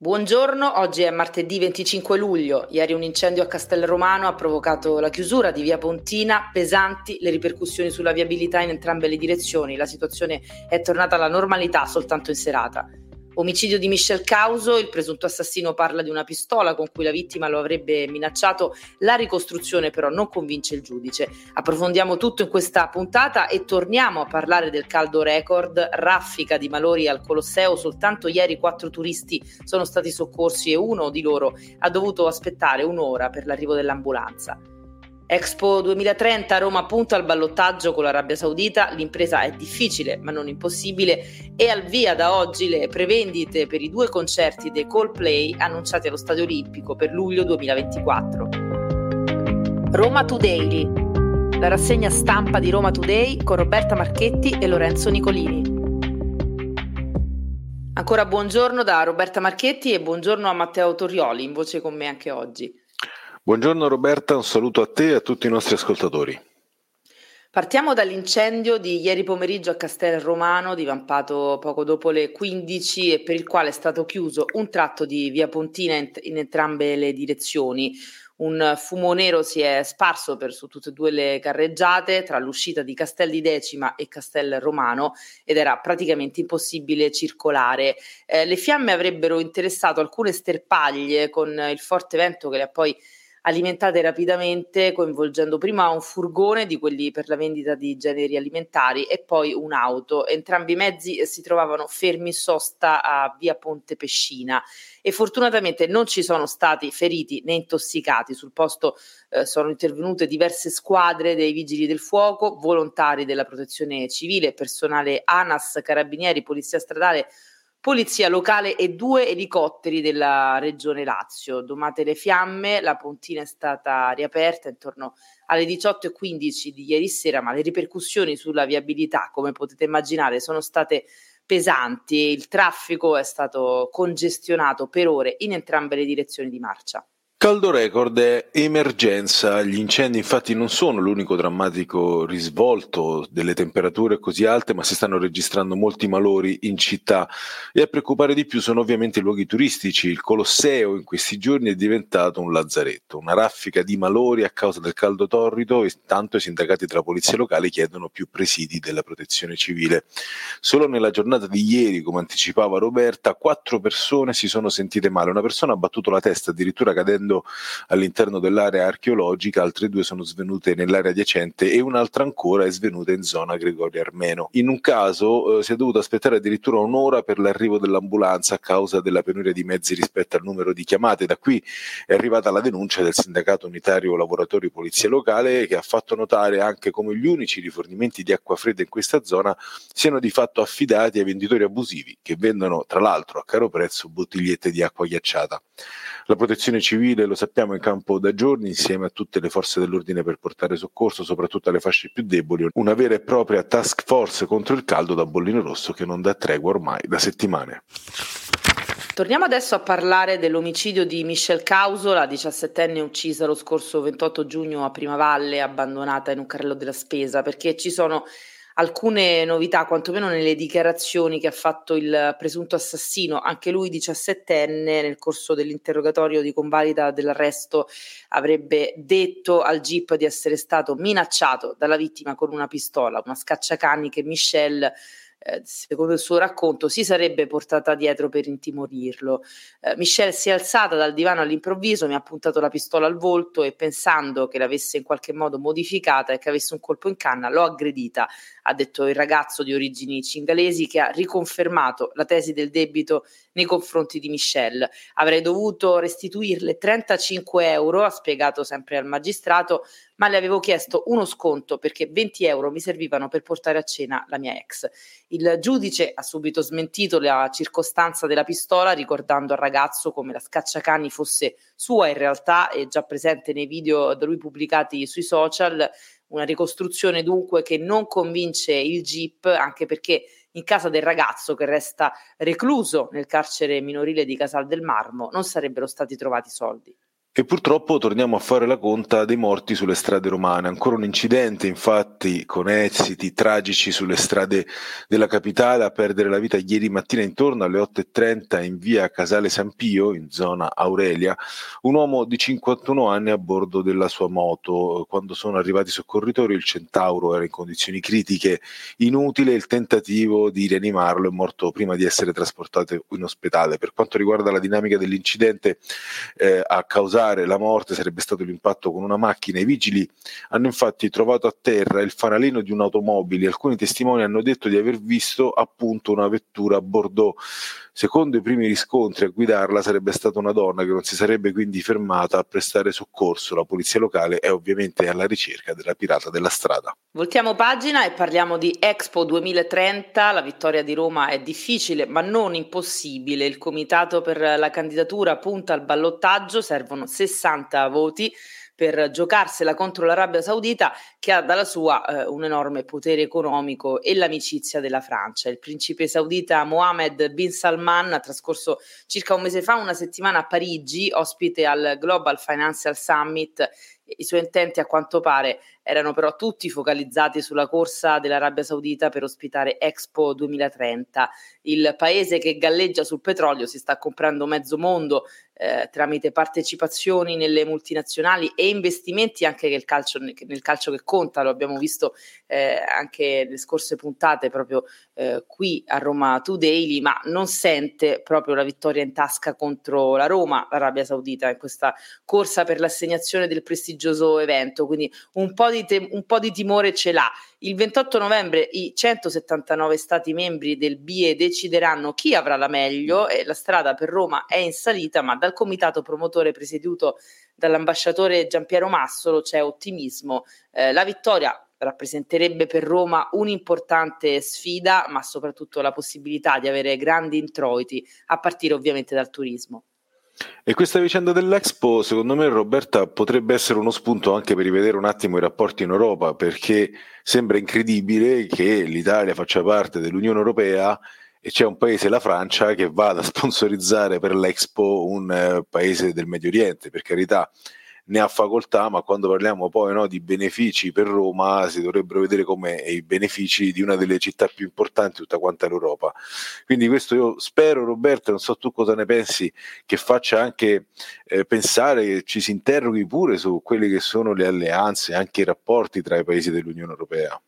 Buongiorno, oggi è martedì 25 luglio. Ieri un incendio a Castelromano ha provocato la chiusura di via Pontina, pesanti le ripercussioni sulla viabilità in entrambe le direzioni. La situazione è tornata alla normalità soltanto in serata. Omicidio di Michel Causo, il presunto assassino parla di una pistola con cui la vittima lo avrebbe minacciato, la ricostruzione però non convince il giudice. Approfondiamo tutto in questa puntata e torniamo a parlare del caldo record, raffica di malori al Colosseo, soltanto ieri quattro turisti sono stati soccorsi e uno di loro ha dovuto aspettare un'ora per l'arrivo dell'ambulanza. Expo 2030 Roma punta al ballottaggio con l'Arabia Saudita, l'impresa è difficile ma non impossibile e al via da oggi le prevendite per i due concerti dei Coldplay annunciati allo Stadio Olimpico per luglio 2024. Roma Today, la rassegna stampa di Roma Today con Roberta Marchetti e Lorenzo Nicolini. Ancora buongiorno da Roberta Marchetti e buongiorno a Matteo Torrioli, in voce con me anche oggi. Buongiorno Roberta, un saluto a te e a tutti i nostri ascoltatori. Partiamo dall'incendio di ieri pomeriggio a Castel Romano, divampato poco dopo le 15 e per il quale è stato chiuso un tratto di via Pontina in, entrambe le direzioni. Un fumo nero si è sparso per su tutte e due le carreggiate tra l'uscita di Castel di Decima e Castel Romano ed era praticamente impossibile circolare. Eh, le fiamme avrebbero interessato alcune sterpaglie con il forte vento che le ha poi alimentate rapidamente coinvolgendo prima un furgone di quelli per la vendita di generi alimentari e poi un'auto. Entrambi i mezzi eh, si trovavano fermi sosta a via Ponte Pescina e fortunatamente non ci sono stati feriti né intossicati. Sul posto eh, sono intervenute diverse squadre dei vigili del fuoco, volontari della protezione civile, personale ANAS, carabinieri, polizia stradale polizia locale e due elicotteri della regione Lazio. Domate le fiamme, la pontina è stata riaperta intorno alle 18.15 di ieri sera, ma le ripercussioni sulla viabilità, come potete immaginare, sono state pesanti. Il traffico è stato congestionato per ore in entrambe le direzioni di marcia. Caldo record è emergenza, gli incendi infatti non sono l'unico drammatico risvolto delle temperature così alte, ma si stanno registrando molti malori in città e a preoccupare di più sono ovviamente i luoghi turistici. Il Colosseo in questi giorni è diventato un lazzaretto, una raffica di malori a causa del caldo torrido e tanto i sindacati della polizia locale chiedono più presidi della protezione civile. Solo nella giornata di ieri, come anticipava Roberta, quattro persone si sono sentite male, una persona ha battuto la testa addirittura cadendo svenendo all'interno dell'area archeologica, altre due sono svenute nell'area adiacente e un'altra ancora è svenuta in zona Gregorio Armeno. In un caso eh, si è dovuto aspettare addirittura un'ora per l'arrivo dell'ambulanza a causa della penuria di mezzi rispetto al numero di chiamate. Da qui è arrivata la denuncia del sindacato unitario lavoratori polizia locale che ha fatto notare anche come gli unici rifornimenti di acqua fredda in questa zona siano di fatto affidati ai venditori abusivi che vendono tra l'altro a caro prezzo bottigliette di acqua ghiacciata. La protezione civile, lo sappiamo, in campo da giorni insieme a tutte le forze dell'ordine per portare soccorso, soprattutto alle fasce più deboli. Una vera e propria task force contro il caldo da bollino rosso che non dà tregua ormai da settimane. Torniamo adesso a parlare dell'omicidio di Michelle Causo, la diciassettenne uccisa lo scorso 28 giugno a Primavalle, abbandonata in un carrello della spesa, perché ci sono alcune novità, quantomeno nelle dichiarazioni che ha fatto il presunto assassino, anche lui diciassettenne, nel corso dell'interrogatorio di convalida dell'arresto avrebbe detto al GIP di essere stato minacciato dalla vittima con una pistola, una scacciacanni che Michelle eh, secondo il suo racconto, si sarebbe portata dietro per intimorirlo. Eh, Michelle si è alzata dal divano all'improvviso, mi ha puntato la pistola al volto e pensando che l'avesse in qualche modo modificata e che avesse un colpo in canna, l'ho aggredita, ha detto il ragazzo di origini cingalesi che ha riconfermato la tesi del debito nei confronti di Michelle. Avrei dovuto restituirle 35 euro, ha spiegato sempre al magistrato, ma le avevo chiesto uno sconto perché 20 euro mi servivano per portare a cena la mia ex. Il giudice ha subito smentito la circostanza della pistola, ricordando al ragazzo come la scacciacani fosse sua in realtà e già presente nei video da lui pubblicati sui social. Una ricostruzione dunque che non convince il GIP, anche perché in casa del ragazzo che resta recluso nel carcere minorile di Casal del Marmo non sarebbero stati trovati soldi. E purtroppo torniamo a fare la conta dei morti sulle strade romane. Ancora un incidente, infatti, con esiti tragici sulle strade della capitale, a perdere la vita ieri mattina intorno alle 8.30 in via Casale San Pio, in zona Aurelia, un uomo di 51 anni a bordo della sua moto. Quando sono arrivati i soccorritori, il Centauro era in condizioni critiche. Inutile il tentativo di rianimarlo, è morto prima di essere trasportato in ospedale. Per quanto riguarda la dinamica dell'incidente, eh, a causare provocare la morte sarebbe stato l'impatto con una macchina. I vigili hanno infatti trovato a terra il fanalino di un'automobile. Alcuni testimoni hanno detto di aver visto appunto una vettura a Bordeaux. Secondo i primi riscontri a guidarla sarebbe stata una donna che non si sarebbe quindi fermata a prestare soccorso. La polizia locale è ovviamente alla ricerca della pirata della strada. Voltiamo pagina e parliamo di Expo 2030. La vittoria di Roma è difficile ma non impossibile. Il comitato per la candidatura punta al ballottaggio, servono 60 voti per giocarsela contro l'Arabia Saudita che ha dalla sua eh, un enorme potere economico e l'amicizia della Francia. Il principe saudita Mohammed bin Salman ha trascorso circa un mese fa una settimana a Parigi, ospite al Global Financial Summit i suoi intenti a quanto pare erano però tutti focalizzati sulla corsa dell'Arabia Saudita per ospitare Expo 2030. Il paese che galleggia sul petrolio si sta comprando mezzo mondo eh, tramite partecipazioni nelle multinazionali e investimenti anche nel calcio, nel calcio che conta, lo abbiamo visto eh, anche nelle scorse puntate proprio eh, qui a Roma Today, ma non sente proprio la vittoria in tasca contro la Roma, l'Arabia Saudita, in questa corsa per l'assegnazione del prestigioso evento, quindi un po' di, te- un po di timore ce l'ha. Il 28 novembre i 179 Stati membri del BIE decideranno chi avrà la meglio e la strada per Roma è in salita, ma dal comitato promotore presieduto dall'ambasciatore Giampiero Massolo c'è ottimismo. Eh, la vittoria rappresenterebbe per Roma un'importante sfida, ma soprattutto la possibilità di avere grandi introiti, a partire ovviamente dal turismo. E questa vicenda dell'Expo, secondo me, Roberta, potrebbe essere uno spunto anche per rivedere un attimo i rapporti in Europa, perché sembra incredibile che l'Italia faccia parte dell'Unione Europea e c'è un paese, la Francia, che va a sponsorizzare per l'Expo un eh, paese del Medio Oriente, per carità ne ha facoltà, ma quando parliamo poi no, di benefici per Roma si dovrebbero vedere come i benefici di una delle città più importanti tutta quanta l'Europa. Quindi questo io spero, Roberto, non so tu cosa ne pensi, che faccia anche eh, pensare che ci si interroghi pure su quelle che sono le alleanze, anche i rapporti tra i paesi dell'Unione Europea.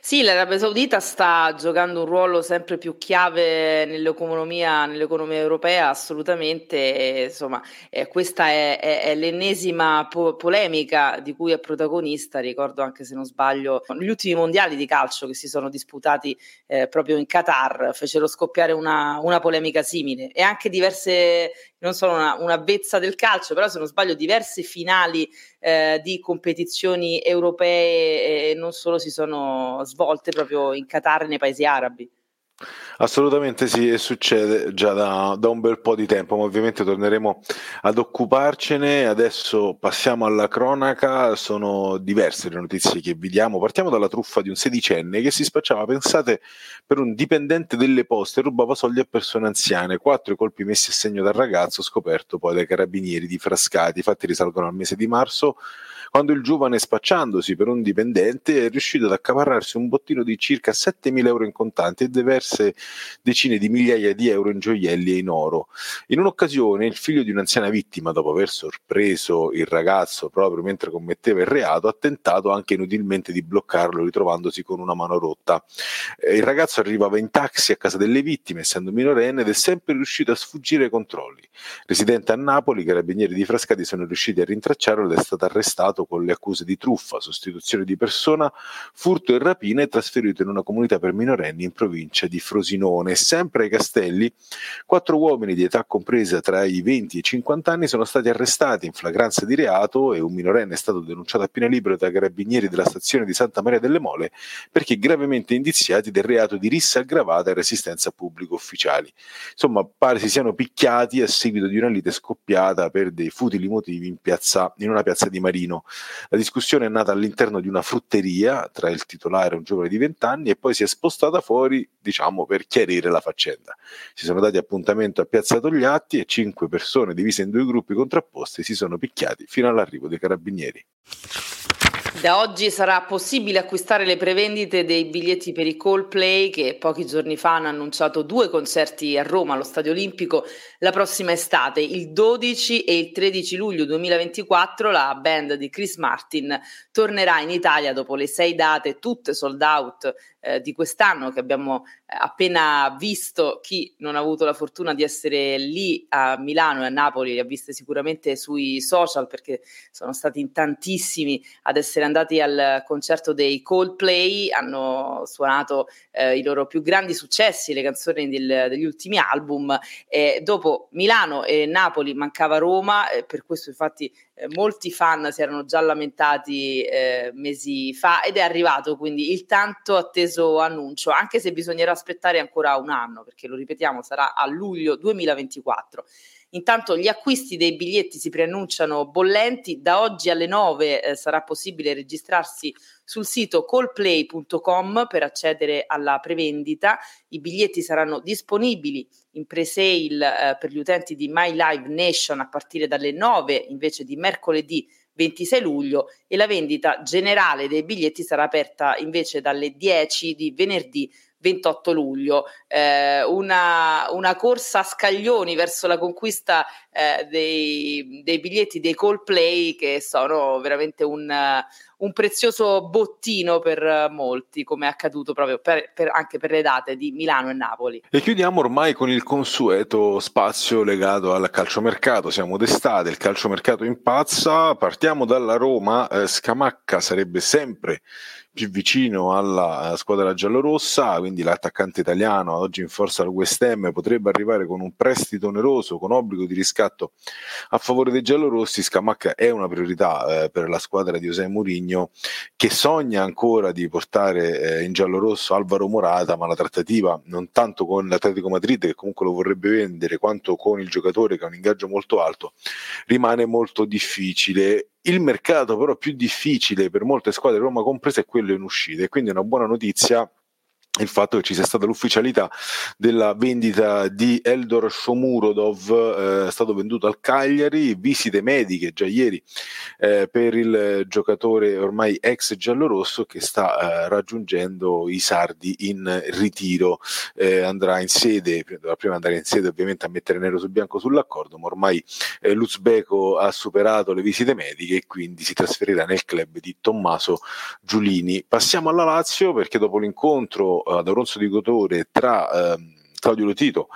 Sì, l'Arabia Saudita sta giocando un ruolo sempre più chiave nell'economia, nell'economia europea, assolutamente. E, insomma, eh, questa è, è, è l'ennesima po- polemica di cui è protagonista. Ricordo anche se non sbaglio, gli ultimi mondiali di calcio che si sono disputati eh, proprio in Qatar fecero scoppiare una, una polemica simile e anche diverse non sono una, una vezza del calcio, però se non sbaglio diverse finali eh, di competizioni europee e non solo si sono svolte proprio in Qatar e nei paesi arabi. Assolutamente sì, e succede già da, da, un bel po' di tempo, ma ovviamente torneremo ad occuparcene. Adesso passiamo alla cronaca, sono diverse le notizie che vediamo. Partiamo dalla truffa di un sedicenne che si spacciava, pensate, per un dipendente delle poste, rubava soldi a persone anziane. Quattro i colpi messi a segno dal ragazzo, scoperto poi dai carabinieri di Frascati, fatti risalgono al mese di marzo quando il giovane spacciandosi per un dipendente è riuscito ad accaparrarsi un bottino di circa 7.000 euro in contanti e diverse decine di migliaia di euro in gioielli e in oro. In un'occasione il figlio di un'anziana vittima, dopo aver sorpreso il ragazzo proprio mentre commetteva il reato, ha tentato anche inutilmente di bloccarlo ritrovandosi con una mano rotta. Eh, il ragazzo arrivava in taxi a casa delle vittime, essendo minorenne, ed è sempre riuscito a sfuggire ai controlli. Residente a Napoli, i carabinieri di Frascati sono riusciti a rintracciarlo ed è stato arrestato con le accuse di truffa, sostituzione di persona, furto e rapina e trasferito in una comunità per minorenni in provincia di Frosinone. Sempre ai Castelli, quattro uomini di età compresa tra i 20 e i 50 anni sono stati arrestati in flagranza di reato e un minorenne è stato denunciato a pieno libero dai carabinieri della stazione di Santa Maria delle Mole perché gravemente indiziati del reato di rissa aggravata e resistenza a pubblico ufficiali. Insomma, pare si siano picchiati a seguito di una lite scoppiata per dei futili motivi in, piazza, in una piazza di Marino. La discussione è nata all'interno di una frutteria tra il titolare e un giovane di 20 anni e poi si è spostata fuori, diciamo, per chiarire la faccenda. Si sono dati appuntamento a Piazza Togliatti e cinque persone divise in due gruppi contrapposti si sono picchiati fino all'arrivo dei carabinieri. Da oggi sarà possibile acquistare le prevendite dei biglietti per i Coldplay che pochi giorni fa hanno annunciato due concerti a Roma allo Stadio Olimpico la prossima estate. Il 12 e il 13 luglio 2024 la band di Chris Martin tornerà in Italia dopo le sei date tutte sold out eh, di quest'anno che abbiamo eh, appena visto. Chi non ha avuto la fortuna di essere lì a Milano e a Napoli li ha viste sicuramente sui social perché sono stati in tantissimi ad essere andati al concerto dei Coldplay, hanno suonato eh, i loro più grandi successi, le canzoni del, degli ultimi album. E dopo Milano e Napoli mancava Roma, eh, per questo infatti eh, molti fan si erano già lamentati eh, mesi fa ed è arrivato quindi il tanto atteso annuncio, anche se bisognerà aspettare ancora un anno, perché lo ripetiamo sarà a luglio 2024. Intanto gli acquisti dei biglietti si preannunciano bollenti, da oggi alle 9 eh, sarà possibile registrarsi sul sito callplay.com per accedere alla prevendita. I biglietti saranno disponibili in pre-sale eh, per gli utenti di My Live Nation a partire dalle 9 invece di mercoledì 26 luglio e la vendita generale dei biglietti sarà aperta invece dalle 10 di venerdì 28 luglio, eh, una, una, corsa a scaglioni verso la conquista eh, dei, dei, biglietti dei Coldplay che sono veramente un, un prezioso bottino per molti, come è accaduto proprio per, per, anche per le date di Milano e Napoli. E chiudiamo ormai con il consueto spazio legato al calciomercato. Siamo d'estate, il calciomercato impazza, partiamo dalla Roma, eh, Scamacca sarebbe sempre più vicino alla squadra giallorossa, quindi l'attaccante italiano oggi in forza al West Ham potrebbe arrivare con un prestito oneroso con obbligo di riscatto a favore dei giallorossi. Scamacca è una priorità eh, per la squadra di José Mourinho che sogna ancora di portare eh, in giallorosso Alvaro Morata, ma la trattativa non tanto con l'Atletico Madrid che comunque lo vorrebbe vendere, quanto con il giocatore che ha un ingaggio molto alto, rimane molto difficile il mercato però più difficile per molte squadre, Roma compresa, è quello in uscita e quindi è una buona notizia il fatto che ci sia stata l'ufficialità della vendita di Eldor Shomurodov, eh, stato venduto al Cagliari, visite mediche già ieri eh, per il giocatore ormai ex giallorosso che sta eh, raggiungendo i sardi in ritiro, eh, andrà in sede, dovrà prima andare in sede ovviamente a mettere nero su bianco sull'accordo, ma ormai eh, l'Uzbeko ha superato le visite mediche e quindi si trasferirà nel club di Tommaso Giulini. Passiamo alla Lazio perché dopo l'incontro ad Oronzo di Gotore tra ehm, Claudio Lotito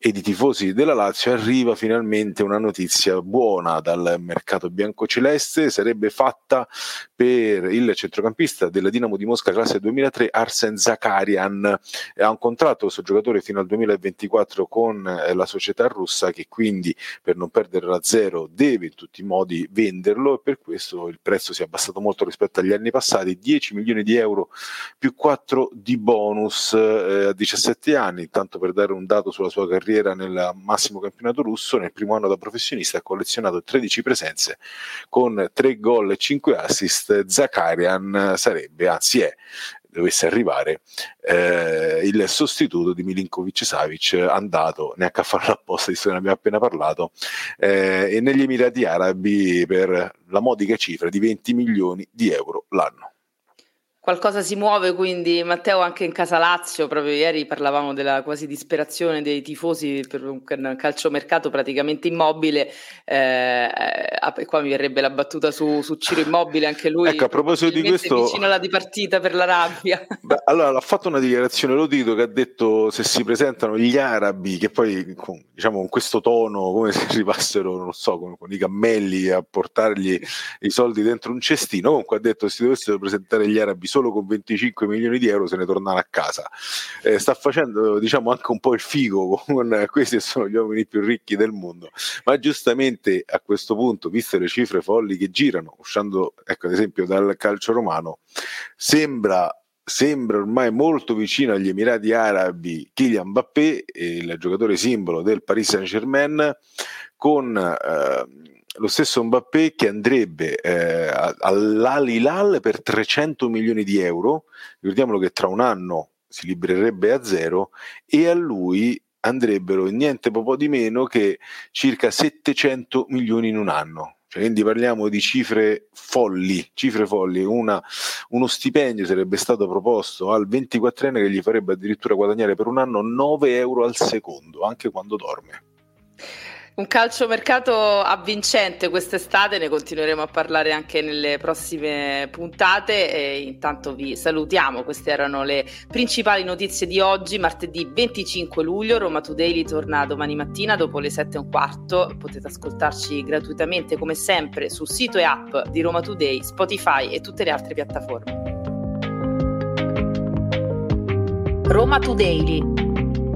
e di tifosi della Lazio arriva finalmente una notizia buona dal mercato biancoceleste, sarebbe fatta per il centrocampista della Dinamo di Mosca classe 2003 Arsen Zakarian, ha un contratto questo giocatore fino al 2024 con eh, la società russa che quindi per non perdere la zero deve in tutti i modi venderlo e per questo il prezzo si è abbassato molto rispetto agli anni passati, 10 milioni di euro più 4 di bonus eh, a 17 anni, tanto per dare un dato sulla sua carriera carriera nel massimo campionato russo, nel primo anno da professionista ha collezionato 13 presenze con 3 gol e 5 assist. Zakarian sarebbe, anzi è, dovesse arrivare eh, il sostituto di Milinkovic Savic andato neanche a farlo apposta, visto che ne abbiamo appena parlato eh, e negli Emirati Arabi per la modica cifra di 20 milioni di euro l'anno. Qualcosa si muove quindi, Matteo, anche in casa Lazio, proprio ieri parlavamo della quasi disperazione dei tifosi per un calciomercato praticamente immobile, eh, qua mi verrebbe la battuta su, su Ciro Immobile, anche lui ecco, a proposito di questo, vicino alla dipartita per la rabbia. Beh, allora, ha fatto una dichiarazione Lodito che ha detto se si presentano gli arabi, che poi con, diciamo, con questo tono, come se arrivassero, non so, con, con i cammelli a portargli i soldi dentro un cestino, comunque ha detto se si dovessero presentare gli arabi solo con 25 milioni di euro se ne tornano a casa. Eh, sta facendo diciamo anche un po' il figo con questi sono gli uomini più ricchi del mondo. Ma giustamente a questo punto, viste le cifre folli che girano, uscendo ecco ad esempio dal calcio romano, sembra sembra ormai molto vicino agli Emirati Arabi Kylian Mbappé, il giocatore simbolo del Paris Saint-Germain, con eh, lo stesso Mbappé che andrebbe eh, all'Al Hilal per 300 milioni di euro, ricordiamolo che tra un anno si libererebbe a zero e a lui andrebbero niente po' di meno che circa 700 milioni in un anno. Cioè, quindi parliamo di cifre folli, cifre folli. Una, uno stipendio sarebbe stato proposto al 24enne che gli farebbe addirittura guadagnare per un anno 9 euro al secondo, anche quando dorme. Un calciomercato avvincente quest'estate, ne continueremo a parlare anche nelle prossime puntate e intanto vi salutiamo, queste erano le principali notizie di oggi, martedì 25 luglio, Roma Today torna domani mattina dopo le 7 e un quarto, potete ascoltarci gratuitamente come sempre sul sito e app di Roma Today, Spotify e tutte le altre piattaforme. Roma Today